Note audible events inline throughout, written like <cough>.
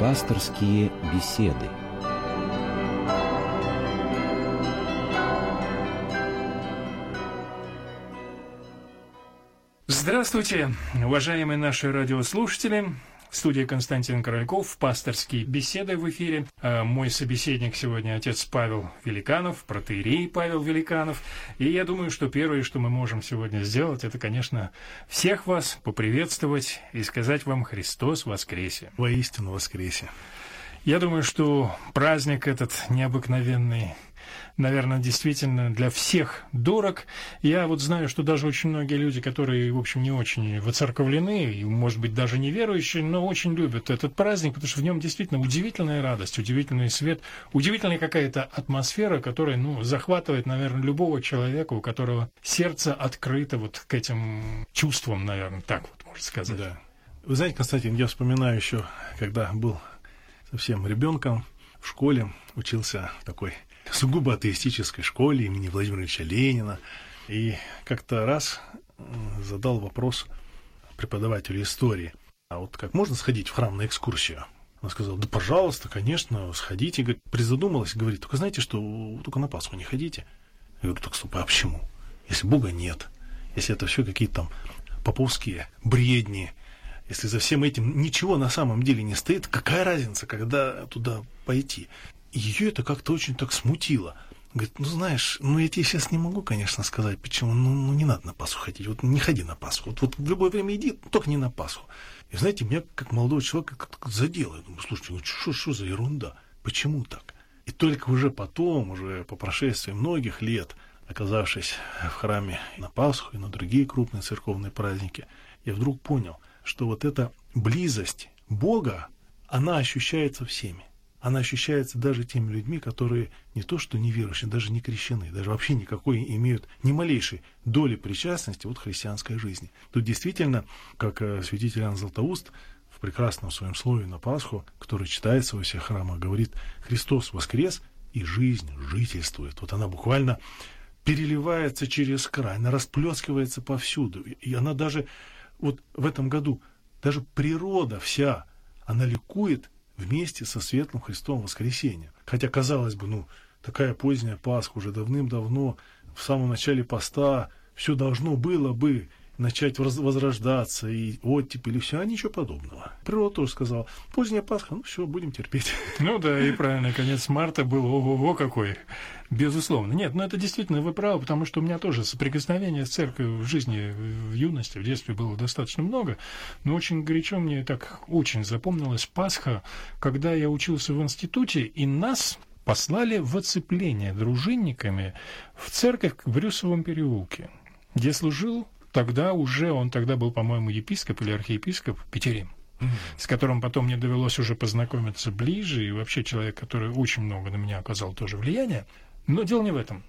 Пасторские беседы. Здравствуйте, уважаемые наши радиослушатели. В студии Константин Корольков, пасторские беседы в эфире. А мой собеседник сегодня отец Павел Великанов, протеерей Павел Великанов. И я думаю, что первое, что мы можем сегодня сделать, это, конечно, всех вас поприветствовать и сказать вам «Христос воскресе». Воистину воскресе. Я думаю, что праздник этот необыкновенный наверное, действительно для всех дорог. Я вот знаю, что даже очень многие люди, которые, в общем, не очень воцерковлены, и, может быть, даже неверующие, но очень любят этот праздник, потому что в нем действительно удивительная радость, удивительный свет, удивительная какая-то атмосфера, которая, ну, захватывает, наверное, любого человека, у которого сердце открыто вот к этим чувствам, наверное, так вот можно сказать. Да. Вы знаете, Константин, я вспоминаю еще, когда был совсем ребенком в школе, учился такой сугубо атеистической школе имени Владимира Ильича Ленина. И как-то раз задал вопрос преподавателю истории. А вот как можно сходить в храм на экскурсию? Она сказала, да пожалуйста, конечно, сходите. Призадумалась, говорит, только знаете, что только на Пасху не ходите. Я говорю, так стоп, а почему? Если Бога нет, если это все какие-то там поповские бредни, если за всем этим ничего на самом деле не стоит, какая разница, когда туда пойти? Ее это как-то очень так смутило. Говорит, ну знаешь, ну я тебе сейчас не могу, конечно, сказать, почему, ну, ну не надо на Пасху ходить, вот не ходи на Пасху, вот, вот в любое время иди, только не на Пасху. И знаете, меня как молодого человека как-то задело. Я думаю, слушайте, ну что, что за ерунда, почему так? И только уже потом, уже по прошествии многих лет, оказавшись в храме на Пасху и на другие крупные церковные праздники, я вдруг понял, что вот эта близость Бога, она ощущается всеми она ощущается даже теми людьми, которые не то что не верующие, даже не крещены, даже вообще никакой имеют ни малейшей доли причастности вот христианской жизни. Тут действительно, как э, святитель Иоанн Златоуст в прекрасном своем слове на Пасху, который читается во всех храмах, говорит, Христос воскрес, и жизнь жительствует. Вот она буквально переливается через край, она расплескивается повсюду. И она даже вот в этом году, даже природа вся, она ликует вместе со светлым Христом воскресением. Хотя, казалось бы, ну, такая поздняя Пасха уже давным-давно, в самом начале поста, все должно было бы начать возрождаться, и оттепель, и все, а ничего подобного. Природа тоже сказала, поздняя Пасха, ну все, будем терпеть. <laughs> Ну да, и правильно, конец марта был ого-го какой, безусловно. Нет, ну это действительно вы правы, потому что у меня тоже соприкосновение с церковью в жизни, в юности, в детстве было достаточно много, но очень горячо мне так очень запомнилась Пасха, когда я учился в институте, и нас послали в оцепление дружинниками в церковь в Брюсовом переулке, где служил тогда уже, он тогда был, по-моему, епископ или архиепископ Петерим, с которым потом мне довелось уже познакомиться ближе, и вообще человек, который очень много на меня оказал тоже влияние. Но дело не в этом.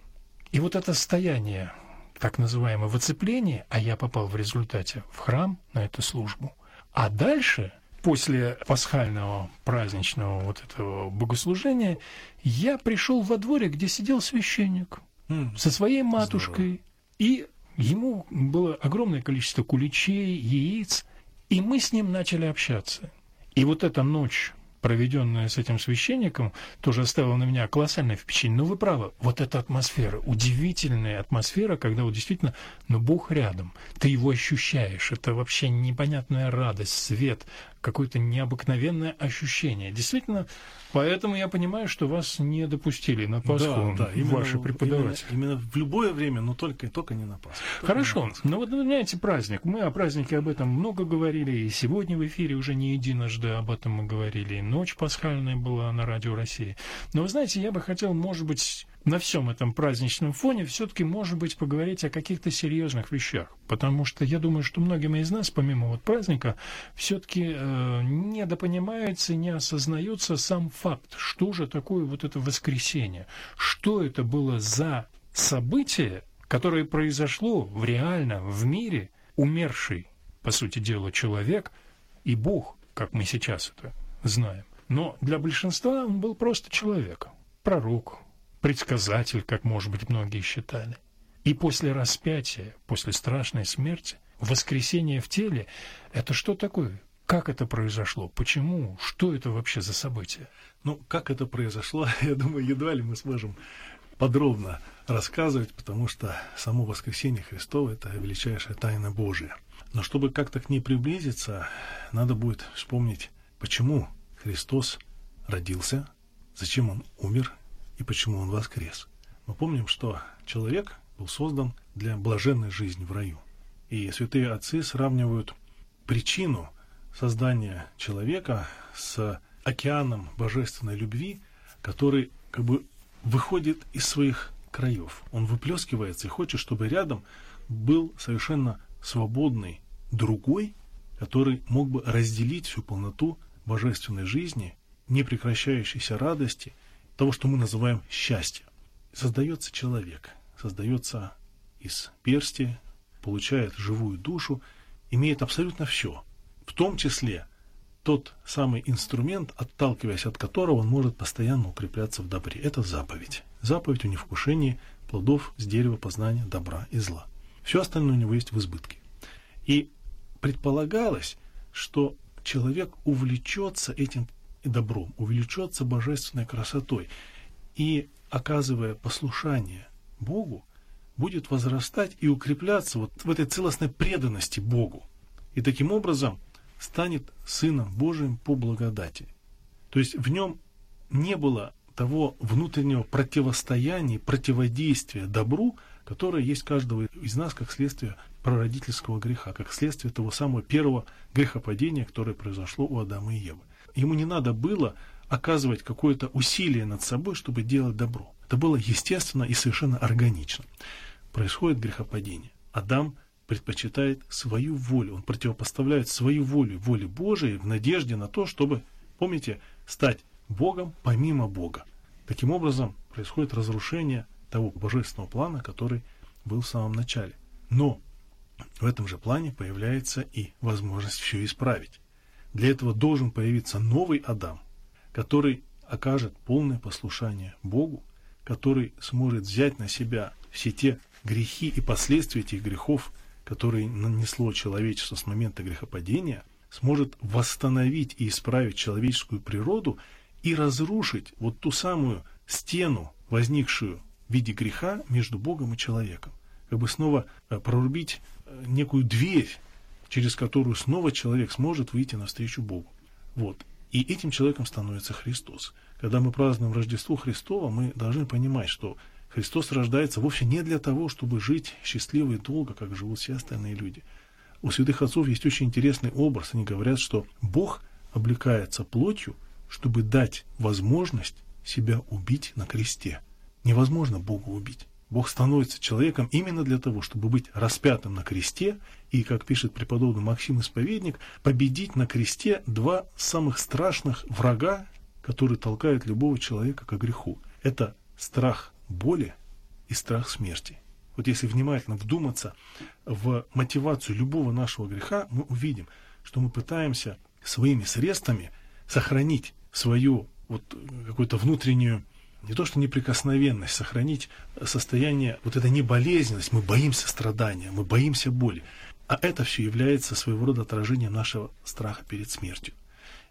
И вот это состояние, так называемое в оцеплении, а я попал в результате в храм на эту службу. А дальше, после пасхального праздничного вот этого богослужения, я пришел во дворе, где сидел священник mm. со своей матушкой. Здорово. И Ему было огромное количество куличей, яиц, и мы с ним начали общаться. И вот эта ночь, проведенная с этим священником, тоже оставила на меня колоссальное впечатление. Но вы правы, вот эта атмосфера, удивительная атмосфера, когда вот действительно, ну, Бог рядом, ты его ощущаешь, это вообще непонятная радость, свет, какое-то необыкновенное ощущение. Действительно, поэтому я понимаю, что вас не допустили на Пасху да, да, именно, ваши преподаватели. Именно, именно в любое время, но только, только не на Пасху. Хорошо, но ну вот знаете праздник. Мы о празднике об этом много говорили, и сегодня в эфире уже не единожды об этом мы говорили, и ночь пасхальная была на Радио России. Но вы знаете, я бы хотел, может быть, на всем этом праздничном фоне все-таки, может быть, поговорить о каких-то серьезных вещах. Потому что я думаю, что многим из нас, помимо вот праздника, все-таки э, недопонимается, не осознается сам факт, что же такое вот это воскресенье, что это было за событие, которое произошло в реально, в мире, умерший, по сути дела, человек и Бог, как мы сейчас это знаем. Но для большинства он был просто человеком, пророк, предсказатель, как, может быть, многие считали. И после распятия, после страшной смерти, воскресение в теле – это что такое? Как это произошло? Почему? Что это вообще за событие? Ну, как это произошло, <laughs> я думаю, едва ли мы сможем подробно рассказывать, потому что само воскресение Христово – это величайшая тайна Божия. Но чтобы как-то к ней приблизиться, надо будет вспомнить, почему Христос родился, зачем Он умер и почему Он воскрес. Мы помним, что человек был создан для блаженной жизни в раю. И святые отцы сравнивают причину создания человека с океаном божественной любви, который как бы выходит из своих краев. Он выплескивается и хочет, чтобы рядом был совершенно свободный другой, который мог бы разделить всю полноту божественной жизни, непрекращающейся радости, того, что мы называем счастье. Создается человек, создается из персти, получает живую душу, имеет абсолютно все, в том числе тот самый инструмент, отталкиваясь от которого он может постоянно укрепляться в добре. Это заповедь. Заповедь о невкушении плодов с дерева познания добра и зла. Все остальное у него есть в избытке. И предполагалось, что человек увлечется этим добром, увлечется божественной красотой и, оказывая послушание Богу, будет возрастать и укрепляться вот в этой целостной преданности Богу. И таким образом – станет Сыном Божиим по благодати. То есть в нем не было того внутреннего противостояния, противодействия добру, которое есть каждого из нас как следствие прародительского греха, как следствие того самого первого грехопадения, которое произошло у Адама и Евы. Ему не надо было оказывать какое-то усилие над собой, чтобы делать добро. Это было естественно и совершенно органично. Происходит грехопадение. Адам предпочитает свою волю. Он противопоставляет свою волю воле Божией в надежде на то, чтобы, помните, стать Богом помимо Бога. Таким образом, происходит разрушение того божественного плана, который был в самом начале. Но в этом же плане появляется и возможность все исправить. Для этого должен появиться новый Адам, который окажет полное послушание Богу, который сможет взять на себя все те грехи и последствия этих грехов, который нанесло человечество с момента грехопадения, сможет восстановить и исправить человеческую природу и разрушить вот ту самую стену, возникшую в виде греха между Богом и человеком. Как бы снова э, прорубить э, некую дверь, через которую снова человек сможет выйти навстречу Богу. Вот. И этим человеком становится Христос. Когда мы празднуем Рождество Христова, мы должны понимать, что Христос рождается вовсе не для того, чтобы жить счастливо и долго, как живут все остальные люди. У святых отцов есть очень интересный образ. Они говорят, что Бог облекается плотью, чтобы дать возможность себя убить на кресте. Невозможно Бога убить. Бог становится человеком именно для того, чтобы быть распятым на кресте и, как пишет преподобный Максим Исповедник, победить на кресте два самых страшных врага, которые толкают любого человека к греху. Это страх боли и страх смерти. Вот если внимательно вдуматься в мотивацию любого нашего греха, мы увидим, что мы пытаемся своими средствами сохранить свою вот какую-то внутреннюю не то что неприкосновенность, сохранить состояние, вот это не болезненность, мы боимся страдания, мы боимся боли. А это все является своего рода отражением нашего страха перед смертью.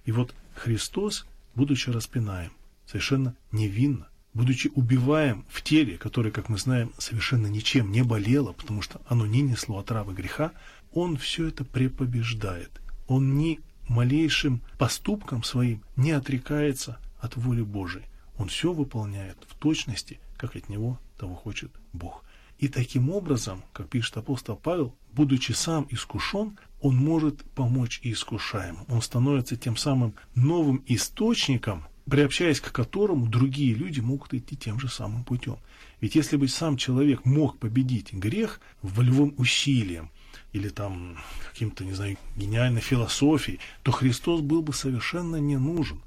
И вот Христос, будучи распинаем, совершенно невинно, будучи убиваем в теле, которое, как мы знаем, совершенно ничем не болело, потому что оно не несло отравы греха, он все это препобеждает. Он ни малейшим поступком своим не отрекается от воли Божией. Он все выполняет в точности, как от него того хочет Бог. И таким образом, как пишет апостол Павел, будучи сам искушен, он может помочь искушаемым. Он становится тем самым новым источником приобщаясь к которому другие люди могут идти тем же самым путем. Ведь если бы сам человек мог победить грех волевым усилием или там каким-то, не знаю, гениальной философией, то Христос был бы совершенно не нужен.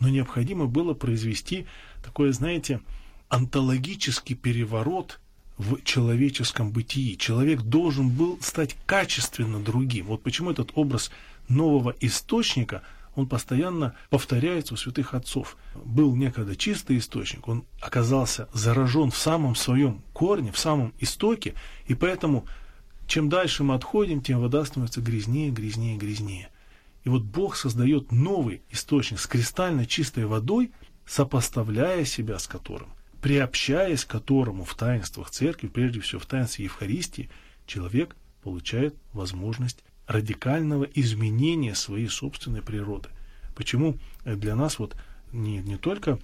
Но необходимо было произвести такое, знаете, онтологический переворот в человеческом бытии. Человек должен был стать качественно другим. Вот почему этот образ нового источника – он постоянно повторяется у святых отцов. Был некогда чистый источник, он оказался заражен в самом своем корне, в самом истоке, и поэтому чем дальше мы отходим, тем вода становится грязнее, грязнее, грязнее. И вот Бог создает новый источник с кристально чистой водой, сопоставляя себя с которым, приобщаясь к которому в таинствах церкви, прежде всего в таинстве Евхаристии, человек получает возможность радикального изменения своей собственной природы. Почему для нас вот не, не только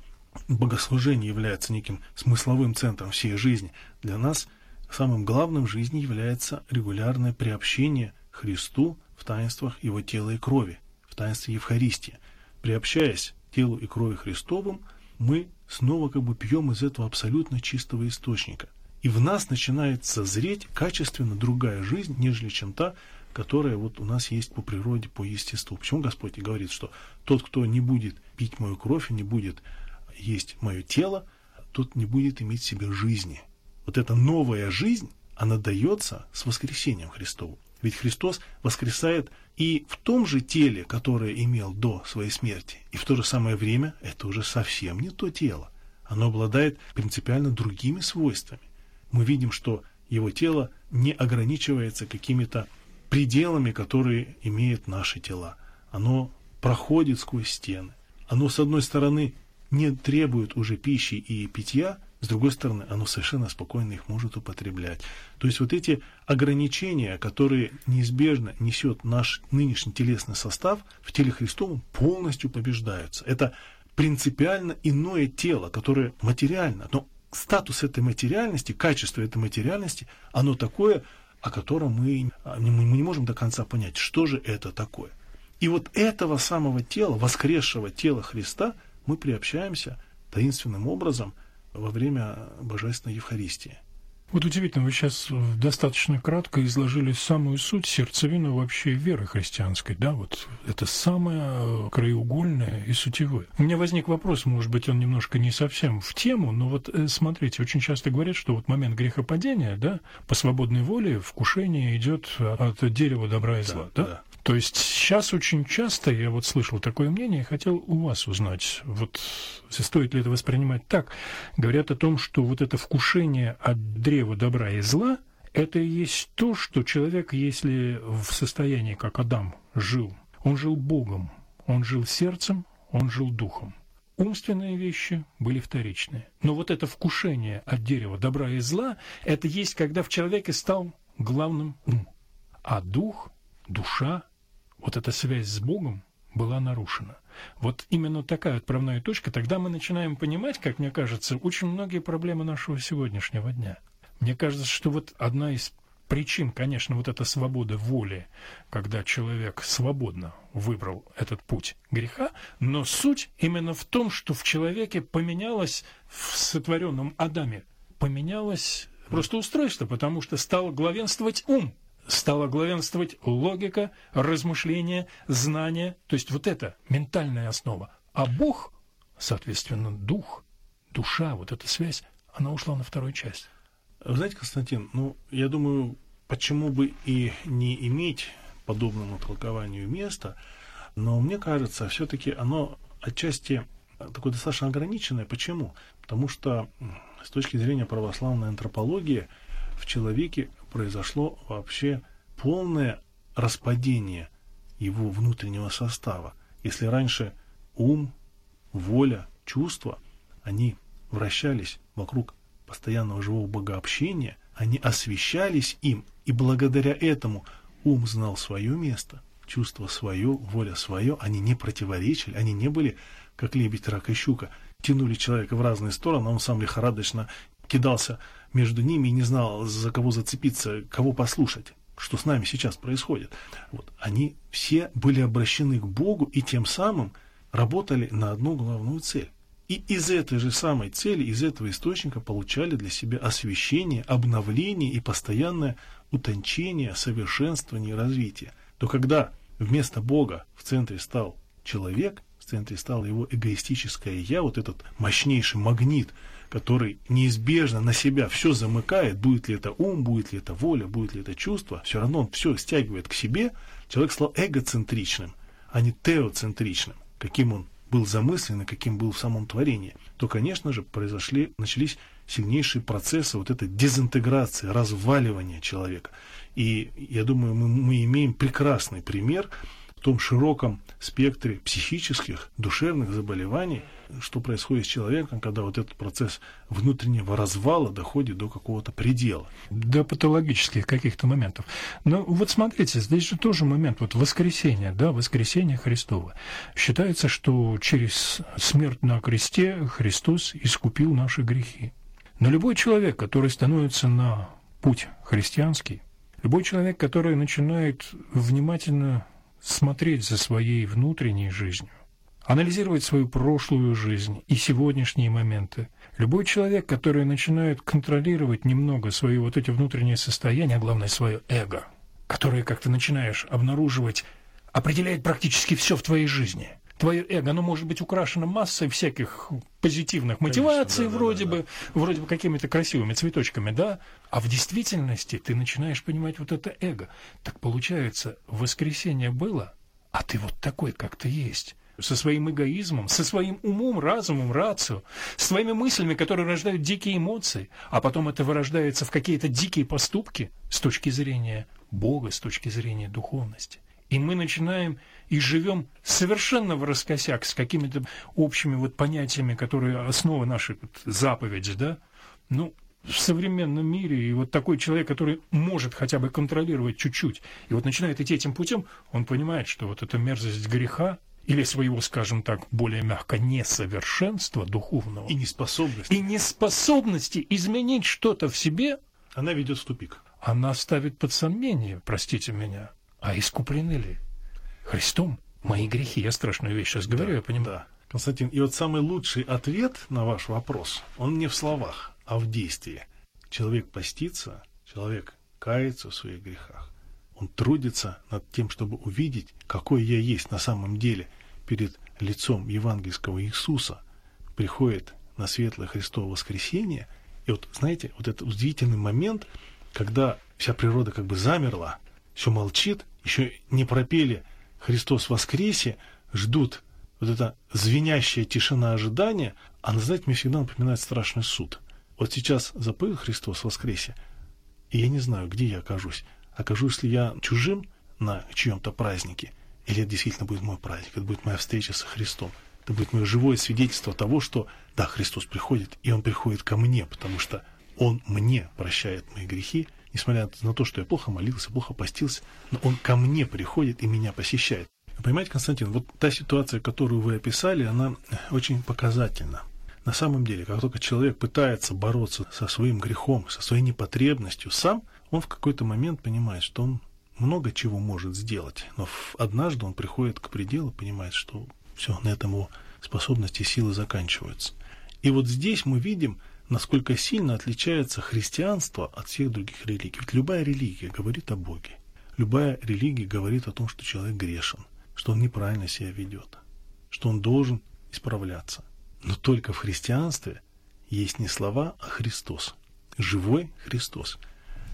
богослужение является неким смысловым центром всей жизни, для нас самым главным в жизни является регулярное приобщение Христу в таинствах Его тела и крови, в таинстве Евхаристии. Приобщаясь телу и крови Христовым, мы снова как бы пьем из этого абсолютно чистого источника. И в нас начинает созреть качественно другая жизнь, нежели чем та, которая вот у нас есть по природе, по естеству. Почему Господь и говорит, что тот, кто не будет пить мою кровь и не будет есть мое тело, тот не будет иметь в себе жизни. Вот эта новая жизнь, она дается с воскресением Христовым. Ведь Христос воскресает и в том же теле, которое имел до своей смерти, и в то же самое время это уже совсем не то тело. Оно обладает принципиально другими свойствами. Мы видим, что его тело не ограничивается какими-то пределами, которые имеют наши тела. Оно проходит сквозь стены. Оно, с одной стороны, не требует уже пищи и питья, с другой стороны, оно совершенно спокойно их может употреблять. То есть вот эти ограничения, которые неизбежно несет наш нынешний телесный состав, в теле Христовом полностью побеждаются. Это принципиально иное тело, которое материально, но статус этой материальности, качество этой материальности, оно такое, о котором мы, мы не можем до конца понять, что же это такое. И вот этого самого тела, воскресшего тела Христа, мы приобщаемся таинственным образом во время Божественной Евхаристии. Вот удивительно, вы сейчас достаточно кратко изложили самую суть, сердцевину вообще веры христианской, да, вот это самое краеугольное и сутевое. У меня возник вопрос, может быть, он немножко не совсем в тему, но вот э, смотрите, очень часто говорят, что вот момент грехопадения, да, по свободной воле вкушение идет от дерева добра и зла, да? да? То есть сейчас очень часто я вот слышал такое мнение хотел у вас узнать, вот стоит ли это воспринимать так. Говорят о том, что вот это вкушение от древа добра и зла – это и есть то, что человек, если в состоянии, как Адам, жил, он жил Богом, он жил сердцем, он жил духом. Умственные вещи были вторичные. Но вот это вкушение от дерева добра и зла – это есть, когда в человеке стал главным ум. А дух, душа, вот эта связь с Богом была нарушена. Вот именно такая отправная точка, тогда мы начинаем понимать, как мне кажется, очень многие проблемы нашего сегодняшнего дня. Мне кажется, что вот одна из причин, конечно, вот эта свобода воли, когда человек свободно выбрал этот путь греха, но суть именно в том, что в человеке поменялось, в сотворенном Адаме, поменялось просто устройство, потому что стал главенствовать ум, стала главенствовать логика, размышление, знание, то есть вот это ментальная основа. А Бог, соответственно, дух, душа, вот эта связь, она ушла на вторую часть. Вы знаете, Константин, ну, я думаю, почему бы и не иметь подобному толкованию места, но мне кажется, все-таки оно отчасти такое достаточно ограниченное. Почему? Потому что с точки зрения православной антропологии в человеке произошло вообще полное распадение его внутреннего состава. Если раньше ум, воля, чувства, они вращались вокруг постоянного живого богообщения, они освещались им, и благодаря этому ум знал свое место, чувство свое, воля свое, они не противоречили, они не были, как лебедь, рак и щука, тянули человека в разные стороны, он сам лихорадочно кидался между ними и не знал, за кого зацепиться, кого послушать, что с нами сейчас происходит. Вот. Они все были обращены к Богу и тем самым работали на одну главную цель. И из этой же самой цели, из этого источника получали для себя освещение, обновление и постоянное утончение, совершенствование и развитие. То когда вместо Бога в центре стал человек, центре стало его эгоистическое «я», вот этот мощнейший магнит – который неизбежно на себя все замыкает, будет ли это ум, будет ли это воля, будет ли это чувство, все равно он все стягивает к себе, человек стал эгоцентричным, а не теоцентричным, каким он был замыслен и каким был в самом творении, то, конечно же, произошли, начались сильнейшие процессы вот этой дезинтеграции, разваливания человека. И я думаю, мы, мы имеем прекрасный пример том широком спектре психических, душевных заболеваний, что происходит с человеком, когда вот этот процесс внутреннего развала доходит до какого-то предела. До патологических каких-то моментов. Но вот смотрите, здесь же тоже момент, вот воскресенье, да, воскресенье Христова. Считается, что через смерть на кресте Христос искупил наши грехи. Но любой человек, который становится на путь христианский, любой человек, который начинает внимательно смотреть за своей внутренней жизнью, анализировать свою прошлую жизнь и сегодняшние моменты. Любой человек, который начинает контролировать немного свои вот эти внутренние состояния, а главное свое эго, которое, как ты начинаешь обнаруживать, определяет практически все в твоей жизни – твое эго, оно может быть украшено массой всяких позитивных мотиваций, да, вроде да, бы, да. вроде бы какими-то красивыми цветочками, да, а в действительности ты начинаешь понимать вот это эго. Так получается, воскресенье было, а ты вот такой, как ты есть со своим эгоизмом, со своим умом, разумом, рацио, с своими мыслями, которые рождают дикие эмоции, а потом это вырождается в какие-то дикие поступки с точки зрения Бога, с точки зрения духовности. И мы начинаем и живем совершенно в раскосяк с какими-то общими вот понятиями, которые основа нашей вот, заповеди, да? Ну, в современном мире, и вот такой человек, который может хотя бы контролировать чуть-чуть, и вот начинает идти этим путем, он понимает, что вот эта мерзость греха, или своего, скажем так, более мягко, несовершенства духовного. И неспособности. И неспособности изменить что-то в себе. Она ведет в тупик. Она ставит под сомнение, простите меня, а искуплены ли? Христом мои грехи. Я страшную вещь сейчас говорю, да, я понимаю. Да. Константин, и вот самый лучший ответ на ваш вопрос, он не в словах, а в действии. Человек постится, человек кается в своих грехах. Он трудится над тем, чтобы увидеть, какой я есть на самом деле перед лицом евангельского Иисуса. Приходит на светлое Христово воскресенье, и вот, знаете, вот этот удивительный момент, когда вся природа как бы замерла, все молчит, еще не пропели Христос воскресе, ждут вот эта звенящая тишина ожидания, она, знаете, мне всегда напоминает страшный суд. Вот сейчас запыл Христос воскресе, и я не знаю, где я окажусь. Окажусь ли я чужим на чьем-то празднике, или это действительно будет мой праздник, это будет моя встреча со Христом. Это будет мое живое свидетельство того, что да, Христос приходит, и Он приходит ко мне, потому что Он мне прощает мои грехи, несмотря на то, что я плохо молился, плохо постился, но он ко мне приходит и меня посещает. Вы понимаете, Константин, вот та ситуация, которую вы описали, она очень показательна. На самом деле, как только человек пытается бороться со своим грехом, со своей непотребностью сам, он в какой-то момент понимает, что он много чего может сделать, но однажды он приходит к пределу, понимает, что все, на этом его способности и силы заканчиваются. И вот здесь мы видим, насколько сильно отличается христианство от всех других религий. Ведь любая религия говорит о Боге. Любая религия говорит о том, что человек грешен, что он неправильно себя ведет, что он должен исправляться. Но только в христианстве есть не слова, а Христос, живой Христос,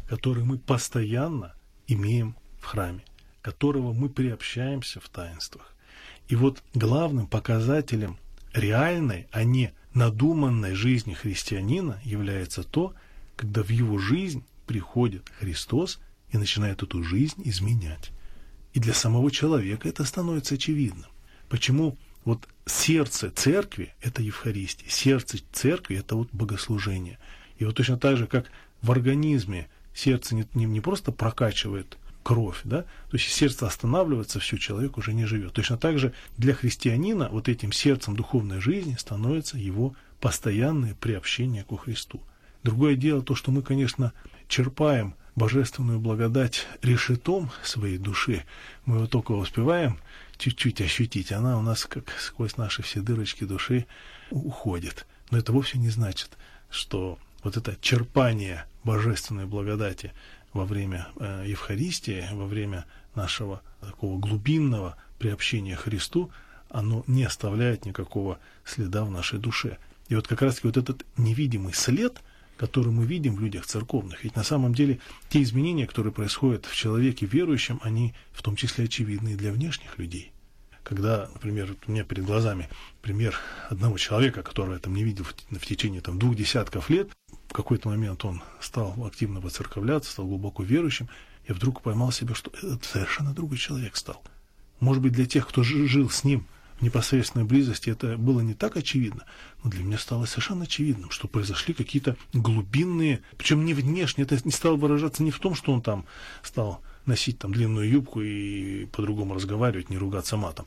который мы постоянно имеем в храме, которого мы приобщаемся в таинствах. И вот главным показателем реальной, а не надуманной жизни христианина является то, когда в его жизнь приходит Христос и начинает эту жизнь изменять. И для самого человека это становится очевидным. Почему вот сердце церкви – это Евхаристия, сердце церкви – это вот богослужение. И вот точно так же, как в организме сердце не, не, не просто прокачивает кровь, да, то есть сердце останавливается, все, человек уже не живет. Точно так же для христианина вот этим сердцем духовной жизни становится его постоянное приобщение ко Христу. Другое дело то, что мы, конечно, черпаем божественную благодать решетом своей души, мы его только успеваем чуть-чуть ощутить, она у нас как сквозь наши все дырочки души уходит. Но это вовсе не значит, что вот это черпание божественной благодати во время э, Евхаристии, во время нашего такого глубинного приобщения Христу, оно не оставляет никакого следа в нашей душе. И вот как раз вот этот невидимый след, который мы видим в людях церковных, ведь на самом деле те изменения, которые происходят в человеке верующем, они в том числе очевидны и для внешних людей. Когда, например, у меня перед глазами пример одного человека, которого я там не видел в, течение там, двух десятков лет, какой-то момент он стал активно воцерковляться, стал глубоко верующим, и вдруг поймал себя, что это совершенно другой человек стал. Может быть, для тех, кто жил с ним в непосредственной близости, это было не так очевидно, но для меня стало совершенно очевидным, что произошли какие-то глубинные, причем не внешне, это не стало выражаться не в том, что он там стал носить там длинную юбку и по-другому разговаривать, не ругаться матом.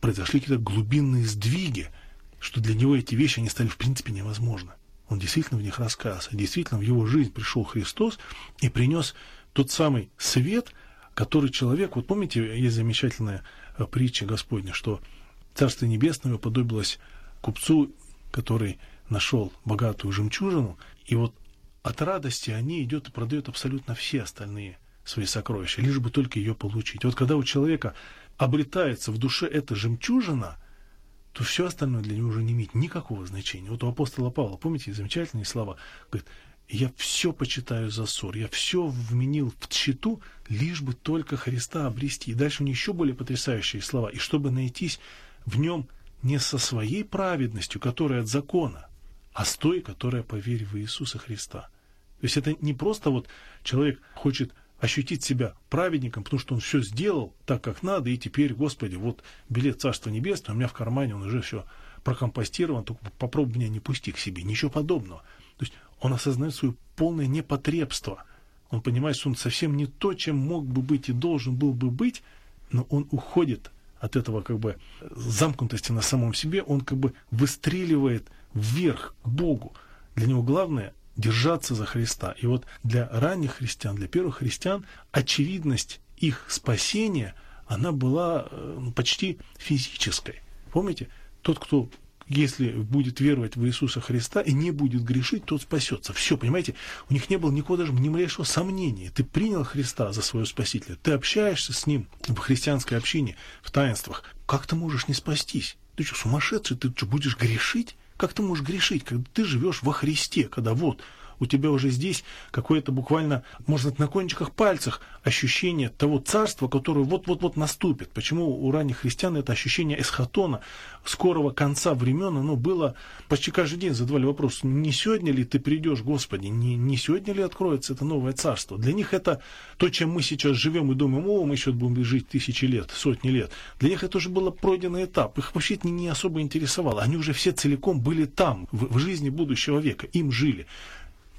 Произошли какие-то глубинные сдвиги, что для него эти вещи, они стали в принципе невозможны. Он действительно в них раскаялся. Действительно, в его жизнь пришел Христос и принес тот самый свет, который человек... Вот помните, есть замечательная э, притча Господня, что Царство Небесное уподобилось купцу, который нашел богатую жемчужину, и вот от радости они идет и продает абсолютно все остальные свои сокровища, лишь бы только ее получить. Вот когда у человека обретается в душе эта жемчужина – то все остальное для него уже не имеет никакого значения. Вот у апостола Павла, помните, замечательные слова, говорит, я все почитаю за ссор, я все вменил в счету, лишь бы только Христа обрести. И дальше у него еще более потрясающие слова. И чтобы найтись в нем не со своей праведностью, которая от закона, а с той, которая по вере в Иисуса Христа. То есть это не просто вот человек хочет ощутить себя праведником, потому что он все сделал так, как надо, и теперь, Господи, вот билет Царства Небесного, у меня в кармане, он уже все прокомпостирован, только попробуй меня не пусти к себе, ничего подобного. То есть он осознает свое полное непотребство. Он понимает, что он совсем не то, чем мог бы быть и должен был бы быть, но он уходит от этого как бы замкнутости на самом себе, он как бы выстреливает вверх к Богу. Для него главное держаться за Христа. И вот для ранних христиан, для первых христиан, очевидность их спасения, она была э, ну, почти физической. Помните, тот, кто если будет веровать в Иисуса Христа и не будет грешить, тот спасется. Все, понимаете, у них не было никакого даже ни малейшего сомнения. Ты принял Христа за своего Спасителя, ты общаешься с Ним в христианской общине, в таинствах. Как ты можешь не спастись? Ты что, сумасшедший? Ты что, будешь грешить? Как ты можешь грешить, когда ты живешь во Христе, когда вот у тебя уже здесь какое-то буквально, можно на кончиках пальцах ощущение того царства, которое вот-вот-вот наступит. Почему у ранних христиан это ощущение эсхатона, скорого конца времен, оно было почти каждый день задавали вопрос, не сегодня ли ты придешь, Господи, не, не сегодня ли откроется это новое царство? Для них это то, чем мы сейчас живем и думаем, о, мы еще будем жить тысячи лет, сотни лет. Для них это уже было пройденный этап. Их вообще не, не особо интересовало. Они уже все целиком были там, в, в жизни будущего века, им жили.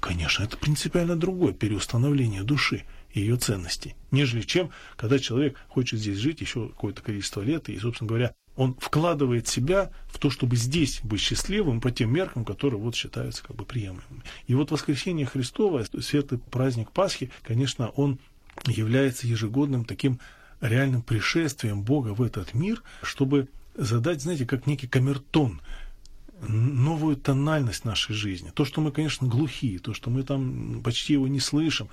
Конечно, это принципиально другое переустановление души и ее ценностей, нежели чем, когда человек хочет здесь жить еще какое-то количество лет, и, собственно говоря, он вкладывает себя в то, чтобы здесь быть счастливым по тем меркам, которые вот считаются как бы приемлемыми. И вот воскресение Христово, светлый праздник Пасхи, конечно, он является ежегодным таким реальным пришествием Бога в этот мир, чтобы задать, знаете, как некий камертон новую тональность нашей жизни. То, что мы, конечно, глухие, то, что мы там почти его не слышим,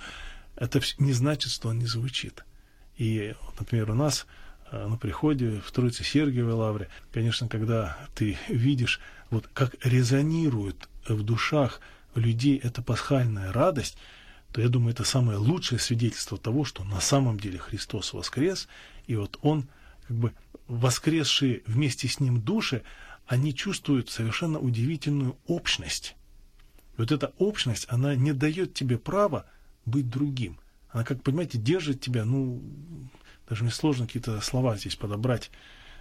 это не значит, что он не звучит. И, например, у нас э, на приходе в Троице Сергиевой Лавре, конечно, когда ты видишь, вот как резонирует в душах людей эта пасхальная радость, то я думаю, это самое лучшее свидетельство того, что на самом деле Христос воскрес, и вот Он, как бы воскресшие вместе с Ним души, они чувствуют совершенно удивительную общность. вот эта общность, она не дает тебе права быть другим. Она, как понимаете, держит тебя, ну, даже мне сложно какие-то слова здесь подобрать,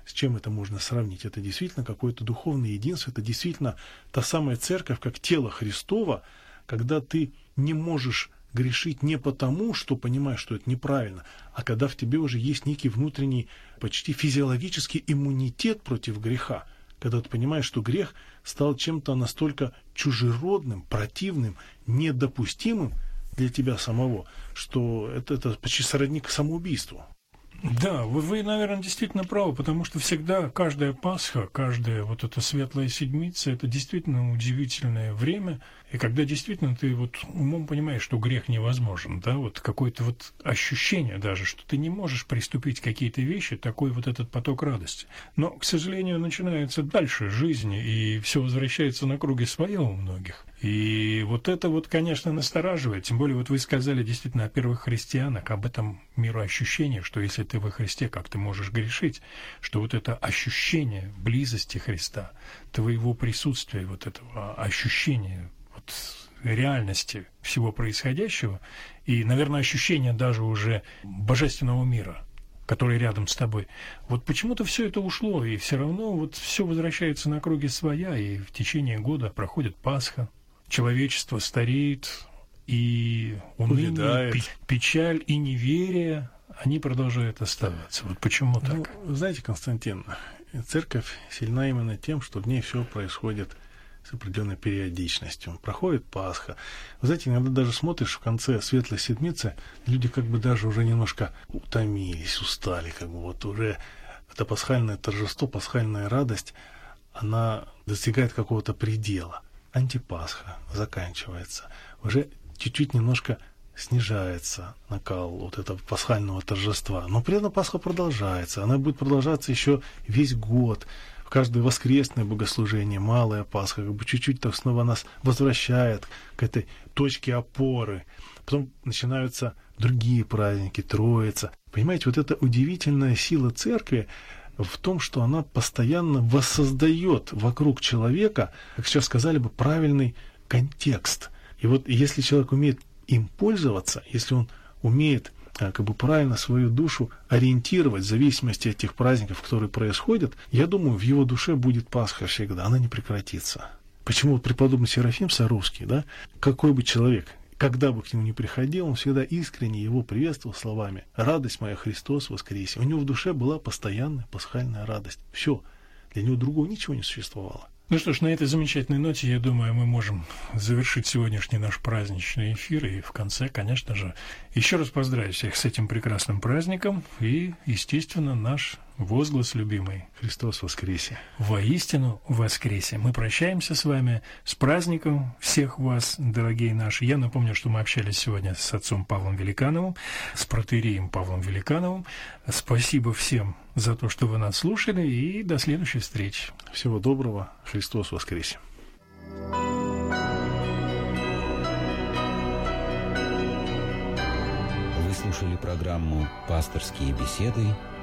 с чем это можно сравнить. Это действительно какое-то духовное единство, это действительно та самая церковь, как тело Христова, когда ты не можешь грешить не потому, что понимаешь, что это неправильно, а когда в тебе уже есть некий внутренний, почти физиологический иммунитет против греха – когда ты понимаешь, что грех стал чем-то настолько чужеродным, противным, недопустимым для тебя самого, что это, это почти сродник самоубийству. Да, вы, вы, наверное, действительно правы, потому что всегда каждая Пасха, каждая вот эта светлая седмица, это действительно удивительное время, и когда действительно ты вот умом понимаешь, что грех невозможен, да, вот какое-то вот ощущение даже, что ты не можешь приступить к какие-то вещи, такой вот этот поток радости. Но, к сожалению, начинается дальше жизни, и все возвращается на круги своя у многих. И вот это вот, конечно, настораживает. Тем более, вот вы сказали действительно о первых христианах, об этом мироощущении, что если ты во Христе, как ты можешь грешить, что вот это ощущение близости Христа, твоего присутствия, вот этого ощущения вот реальности всего происходящего и, наверное, ощущение даже уже божественного мира, который рядом с тобой. Вот почему-то все это ушло, и все равно вот все возвращается на круги своя, и в течение года проходит Пасха, человечество стареет, и уныние, пи- печаль и неверие, они продолжают оставаться. Вот почему ну, так? Знаете, Константин, церковь сильна именно тем, что в ней все происходит с определенной периодичностью. Проходит Пасха. Вы знаете, иногда даже смотришь в конце Светлой Седмицы, люди как бы даже уже немножко утомились, устали, как бы вот уже это пасхальное торжество, пасхальная радость, она достигает какого-то предела. Антипасха заканчивается. Уже чуть-чуть немножко снижается накал вот этого пасхального торжества. Но при этом Пасха продолжается. Она будет продолжаться еще весь год каждое воскресное богослужение, малая Пасха, как бы чуть-чуть так снова нас возвращает к этой точке опоры. Потом начинаются другие праздники, Троица. Понимаете, вот эта удивительная сила церкви в том, что она постоянно воссоздает вокруг человека, как сейчас сказали бы, правильный контекст. И вот если человек умеет им пользоваться, если он умеет а, как бы правильно свою душу ориентировать в зависимости от тех праздников, которые происходят, я думаю, в его душе будет Пасха всегда, она не прекратится. Почему преподобный Серафим Саровский, да, какой бы человек, когда бы к нему ни приходил, он всегда искренне его приветствовал словами «Радость моя, Христос воскресе». У него в душе была постоянная пасхальная радость. Все, для него другого ничего не существовало. Ну что ж, на этой замечательной ноте, я думаю, мы можем завершить сегодняшний наш праздничный эфир. И в конце, конечно же, еще раз поздравить всех с этим прекрасным праздником. И, естественно, наш возглас любимый. Христос воскресе. Воистину воскресе. Мы прощаемся с вами с праздником всех вас, дорогие наши. Я напомню, что мы общались сегодня с отцом Павлом Великановым, с протерием Павлом Великановым. Спасибо всем за то, что вы нас слушали, и до следующей встречи. Всего доброго. Христос воскресе. Вы слушали программу «Пасторские беседы»